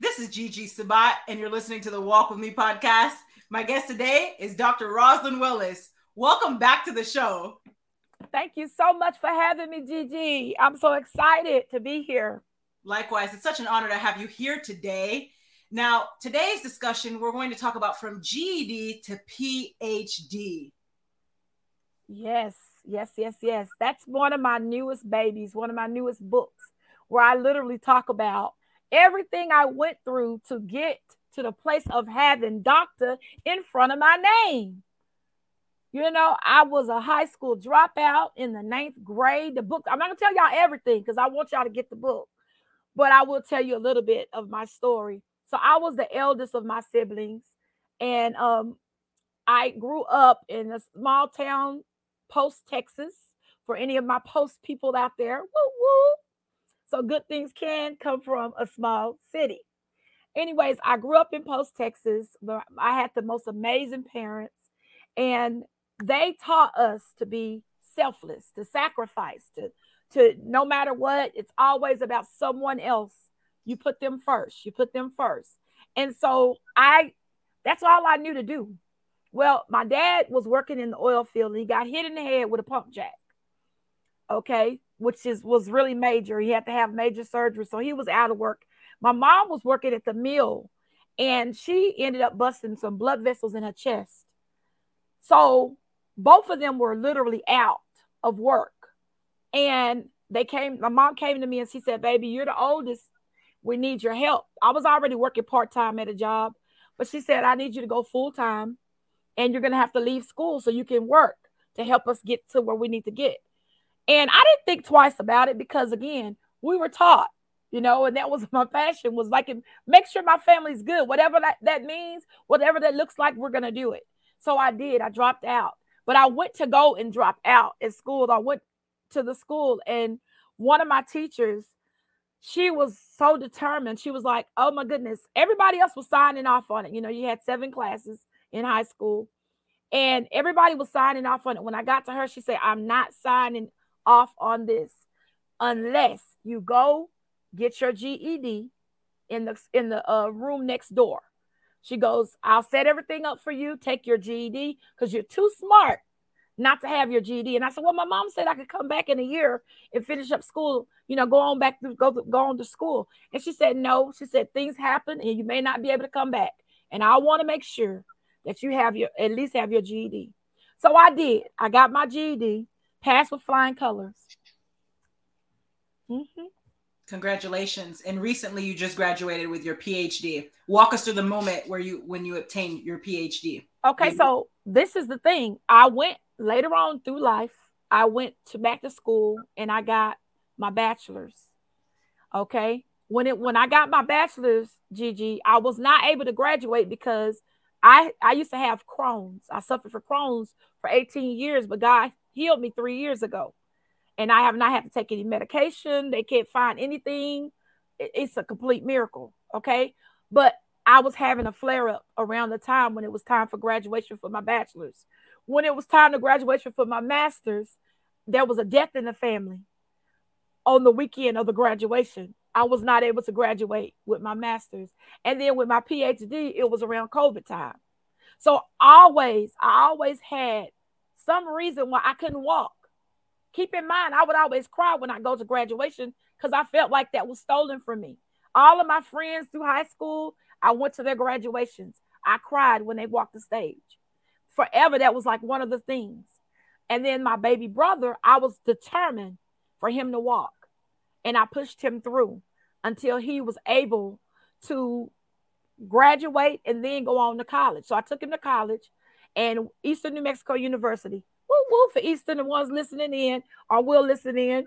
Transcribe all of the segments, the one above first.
This is Gigi Sabat, and you're listening to the Walk With Me podcast. My guest today is Dr. Rosalind Willis. Welcome back to the show. Thank you so much for having me, Gigi. I'm so excited to be here. Likewise, it's such an honor to have you here today. Now, today's discussion, we're going to talk about from GED to PhD. Yes, yes, yes, yes. That's one of my newest babies, one of my newest books, where I literally talk about everything I went through to get to the place of having doctor in front of my name. You know, I was a high school dropout in the ninth grade. The book, I'm not gonna tell y'all everything because I want y'all to get the book, but I will tell you a little bit of my story. So I was the eldest of my siblings, and um, I grew up in a small town, Post, Texas. For any of my post people out there, woo. So good things can come from a small city. Anyways, I grew up in Post, Texas. But I had the most amazing parents, and they taught us to be selfless, to sacrifice, to to no matter what, it's always about someone else. You put them first. You put them first. And so I that's all I knew to do. Well, my dad was working in the oil field and he got hit in the head with a pump jack. Okay which is was really major. He had to have major surgery, so he was out of work. My mom was working at the mill, and she ended up busting some blood vessels in her chest. So both of them were literally out of work, and they came. My mom came to me and she said, "Baby, you're the oldest. We need your help." I was already working part time at a job, but she said, "I need you to go full time, and you're gonna have to leave school so you can work to help us get to where we need to get." And I didn't think twice about it because again, we were taught, you know, and that was my passion was like make sure my family's good, whatever that, that means, whatever that looks like, we're gonna do it. So I did. I dropped out. But I went to go and drop out at school. I went to the school and one of my teachers, she was so determined. She was like, oh my goodness, everybody else was signing off on it. You know, you had seven classes in high school and everybody was signing off on it. When I got to her, she said, I'm not signing off on this unless you go get your GED in the in the uh, room next door. She goes, I'll set everything up for you. Take your GED because you're too smart not to have your GED. And I said, Well, my mom said I could come back in a year and finish up school, you know, go on back to go, go on to school. And she said, No, she said things happen and you may not be able to come back. And I want to make sure that you have your at least have your GED. So I did. I got my GED Pass with flying colors. Mm-hmm. Congratulations! And recently, you just graduated with your PhD. Walk us through the moment where you when you obtained your PhD. Okay, so this is the thing. I went later on through life. I went to back to school and I got my bachelor's. Okay, when it when I got my bachelor's, Gigi, I was not able to graduate because I I used to have Crohn's. I suffered for Crohn's for 18 years, but God healed me three years ago. And I have not had to take any medication. They can't find anything. It's a complete miracle. Okay. But I was having a flare up around the time when it was time for graduation for my bachelor's. When it was time to graduation for my master's, there was a death in the family on the weekend of the graduation. I was not able to graduate with my master's. And then with my PhD, it was around COVID time. So always, I always had some reason why I couldn't walk. Keep in mind, I would always cry when I go to graduation because I felt like that was stolen from me. All of my friends through high school, I went to their graduations. I cried when they walked the stage. Forever, that was like one of the things. And then my baby brother, I was determined for him to walk. And I pushed him through until he was able to graduate and then go on to college. So I took him to college and Eastern New Mexico University. Woo woo for Eastern, the ones listening in or will listen in.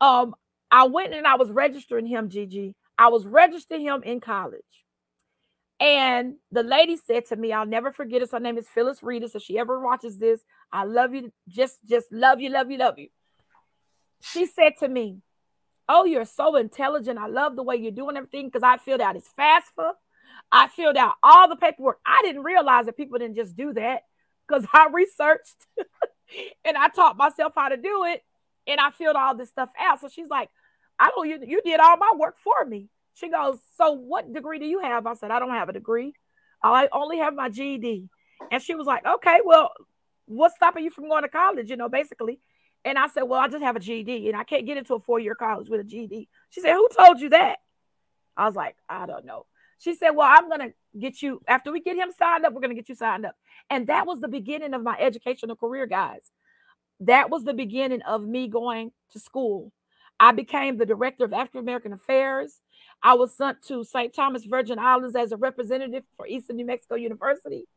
Um, I went and I was registering him, Gigi. I was registering him in college. And the lady said to me, I'll never forget it. Her name is Phyllis Rita. So she ever watches this, I love you. Just, just love you, love you, love you. She said to me, Oh, you're so intelligent. I love the way you're doing everything because I filled out his FAFSA. I filled out all the paperwork. I didn't realize that people didn't just do that because I researched and I taught myself how to do it and I filled all this stuff out. So she's like, I don't you, you did all my work for me. She goes, So what degree do you have? I said, I don't have a degree. I only have my GED. And she was like, Okay, well, what's stopping you from going to college? You know, basically. And I said, Well, I just have a GED and I can't get into a four year college with a GED. She said, Who told you that? I was like, I don't know. She said, Well, I'm going to get you, after we get him signed up, we're going to get you signed up. And that was the beginning of my educational career, guys. That was the beginning of me going to school. I became the director of African American Affairs. I was sent to St. Thomas Virgin Islands as a representative for Eastern New Mexico University.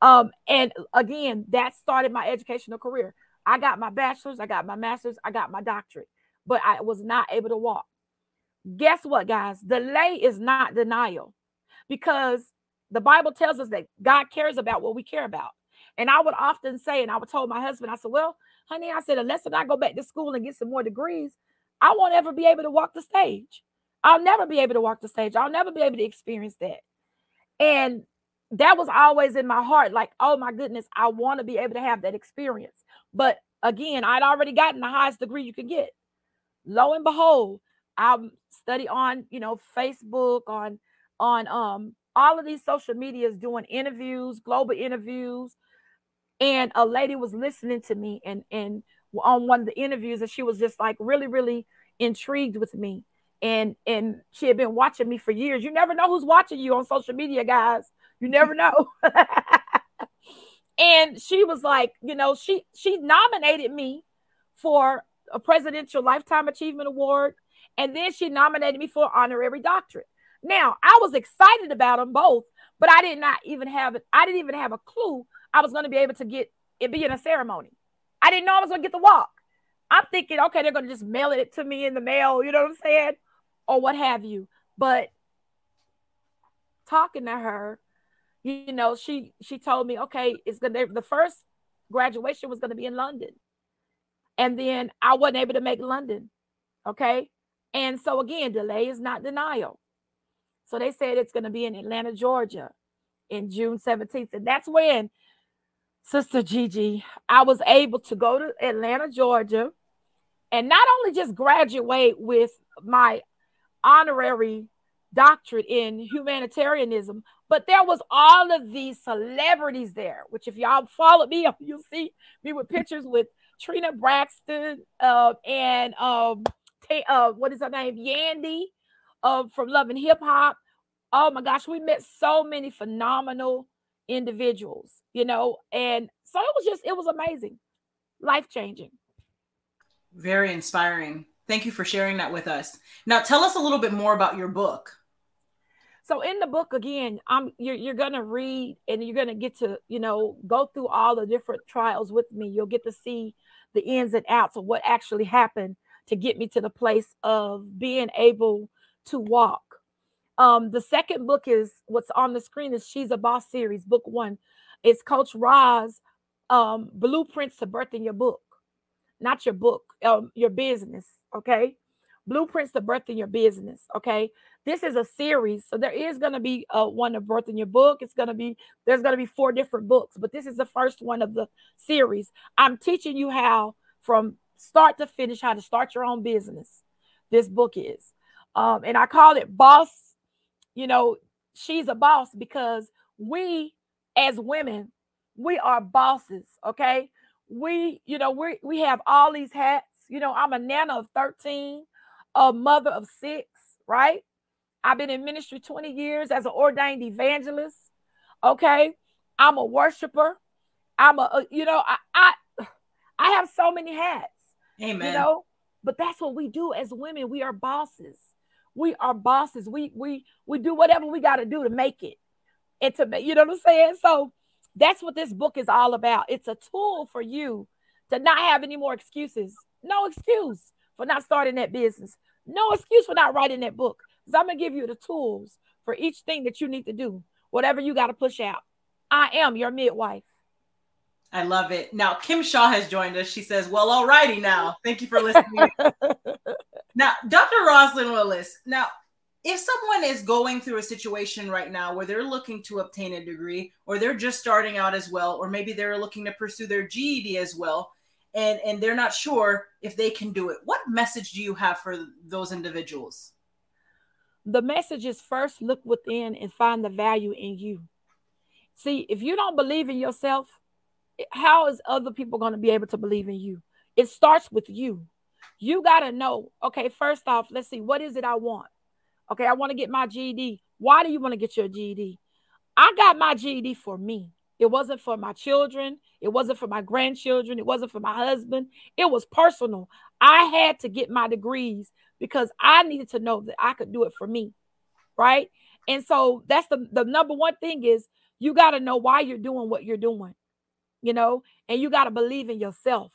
Um, and again, that started my educational career. I got my bachelor's, I got my master's, I got my doctorate, but I was not able to walk. Guess what, guys? Delay is not denial because the Bible tells us that God cares about what we care about. And I would often say, and I would tell my husband, I said, Well, honey, I said, unless I go back to school and get some more degrees, I won't ever be able to walk the stage. I'll never be able to walk the stage. I'll never be able to experience that. And that was always in my heart like, oh my goodness, I want to be able to have that experience. But again, I'd already gotten the highest degree you could get. Lo and behold, I study on, you know, Facebook, on on um all of these social medias doing interviews, global interviews. And a lady was listening to me and and on one of the interviews, and she was just like really, really intrigued with me. And and she had been watching me for years. You never know who's watching you on social media, guys. You never know. and she was like, you know, she she nominated me for a presidential lifetime achievement award and then she nominated me for honorary doctorate. Now, I was excited about them both, but I did not even have. I didn't even have a clue I was going to be able to get it be in a ceremony. I didn't know I was going to get the walk. I'm thinking, okay, they're going to just mail it to me in the mail, you know what I'm saying? Or what have you. But talking to her, you know, she she told me, okay, it's gonna the first graduation was gonna be in London. And then I wasn't able to make London. Okay. And so again, delay is not denial. So they said it's going to be in Atlanta, Georgia in June 17th. And that's when, Sister Gigi, I was able to go to Atlanta, Georgia, and not only just graduate with my honorary doctorate in humanitarianism, but there was all of these celebrities there, which if y'all follow me, you'll see me with pictures with Trina Braxton uh, and um, uh, what is her name? Yandy uh, from Love and Hip Hop. Oh my gosh, we met so many phenomenal individuals, you know, and so it was just, it was amazing, life changing. Very inspiring. Thank you for sharing that with us. Now, tell us a little bit more about your book. So in the book again, I'm you're you're gonna read and you're gonna get to you know go through all the different trials with me. You'll get to see the ins and outs of what actually happened to get me to the place of being able to walk. Um, the second book is what's on the screen is She's a Boss series, book one. It's Coach Roz um, blueprints to birthing your book, not your book, um, your business. Okay. Blueprints to birthing your business. Okay. This is a series. So there is going to be uh, one of birthing your book. It's going to be, there's going to be four different books, but this is the first one of the series. I'm teaching you how from start to finish how to start your own business. This book is. Um, and I call it Boss. You know, she's a boss because we as women, we are bosses, okay? We, you know, we we have all these hats. You know, I'm a nana of 13, a mother of six, right? I've been in ministry 20 years as an ordained evangelist. Okay. I'm a worshiper. I'm a, you know, I, I I have so many hats. Amen. You know, but that's what we do as women. We are bosses. We are bosses. We we we do whatever we got to do to make it. And to make, you know what I'm saying? So that's what this book is all about. It's a tool for you to not have any more excuses. No excuse for not starting that business. No excuse for not writing that book. Because I'm gonna give you the tools for each thing that you need to do, whatever you got to push out. I am your midwife. I love it. Now, Kim Shaw has joined us. She says, Well, alrighty now. Thank you for listening. now, Dr. Roslyn Willis, now, if someone is going through a situation right now where they're looking to obtain a degree, or they're just starting out as well, or maybe they're looking to pursue their GED as well, and, and they're not sure if they can do it, what message do you have for those individuals? the message is first look within and find the value in you. See, if you don't believe in yourself, how is other people going to be able to believe in you? It starts with you. You got to know, okay, first off, let's see, what is it I want? Okay, I want to get my GED. Why do you want to get your GED? I got my GED for me. It wasn't for my children. It wasn't for my grandchildren. It wasn't for my husband. It was personal. I had to get my degrees because I needed to know that I could do it for me. Right. And so that's the, the number one thing is you got to know why you're doing what you're doing, you know, and you got to believe in yourself.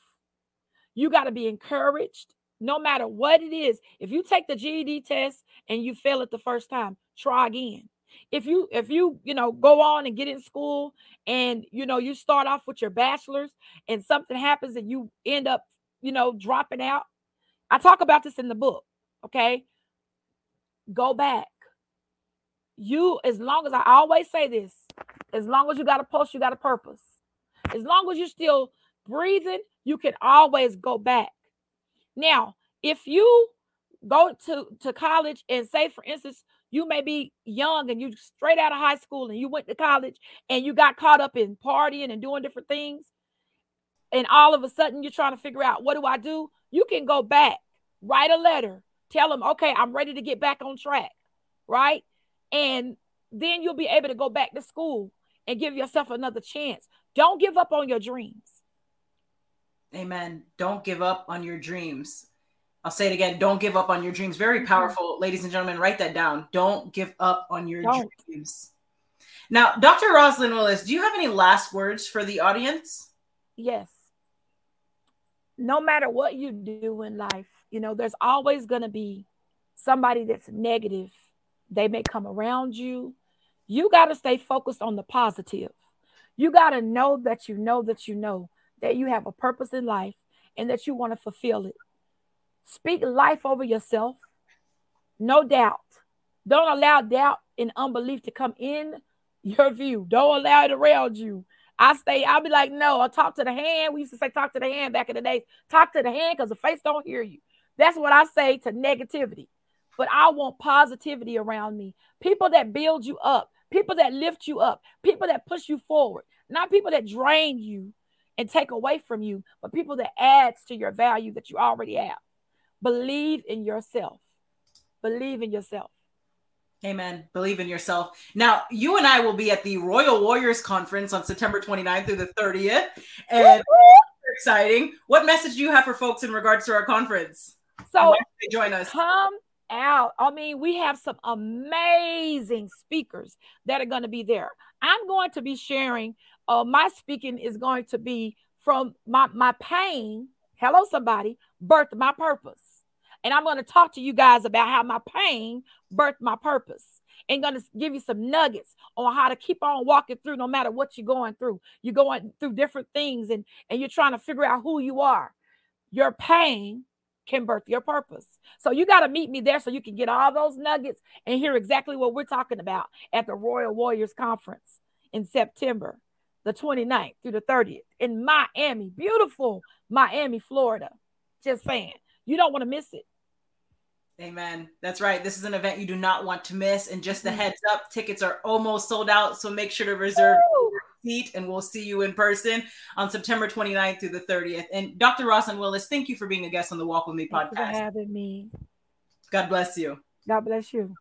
You got to be encouraged no matter what it is. If you take the GED test and you fail it the first time, try again. If you if you you know go on and get in school and you know you start off with your bachelor's and something happens and you end up you know dropping out, I talk about this in the book. Okay, go back. You as long as I always say this, as long as you got a pulse, you got a purpose. As long as you're still breathing, you can always go back. Now, if you go to, to college and say, for instance, you may be young and you straight out of high school and you went to college and you got caught up in partying and doing different things, and all of a sudden you're trying to figure out what do I do? You can go back, write a letter, tell them, okay, I'm ready to get back on track, right? And then you'll be able to go back to school and give yourself another chance. Don't give up on your dreams. Amen. Don't give up on your dreams. I'll say it again. Don't give up on your dreams. Very mm-hmm. powerful, mm-hmm. ladies and gentlemen. Write that down. Don't give up on your Don't. dreams. Now, Dr. Roslyn Willis, do you have any last words for the audience? Yes. No matter what you do in life, you know, there's always going to be somebody that's negative. They may come around you. You got to stay focused on the positive. You got to know that you know that you know that you have a purpose in life and that you want to fulfill it. Speak life over yourself. No doubt. Don't allow doubt and unbelief to come in your view. Don't allow it around you. I stay, I'll be like, no, I'll talk to the hand. We used to say talk to the hand back in the days. Talk to the hand because the face don't hear you. That's what I say to negativity. But I want positivity around me. People that build you up, people that lift you up, people that push you forward, not people that drain you and take away from you, but people that adds to your value that you already have. Believe in yourself. Believe in yourself. Amen. Believe in yourself. Now, you and I will be at the Royal Warriors Conference on September 29th through the 30th. And exciting. What message do you have for folks in regards to our conference? So join us. Come out. I mean, we have some amazing speakers that are going to be there. I'm going to be sharing uh, my speaking is going to be from my, my pain. Hello, somebody, birthed my purpose. And I'm going to talk to you guys about how my pain birthed my purpose and going to give you some nuggets on how to keep on walking through no matter what you're going through. You're going through different things and, and you're trying to figure out who you are. Your pain can birth your purpose. So you got to meet me there so you can get all those nuggets and hear exactly what we're talking about at the Royal Warriors Conference in September the 29th through the 30th in Miami, beautiful Miami, Florida. Just saying, you don't want to miss it. Amen. That's right. This is an event you do not want to miss. And just the mm-hmm. heads up, tickets are almost sold out. So make sure to reserve a seat and we'll see you in person on September 29th through the 30th. And Dr. Roslyn Willis, thank you for being a guest on the Walk With Me podcast. For having me. God bless you. God bless you.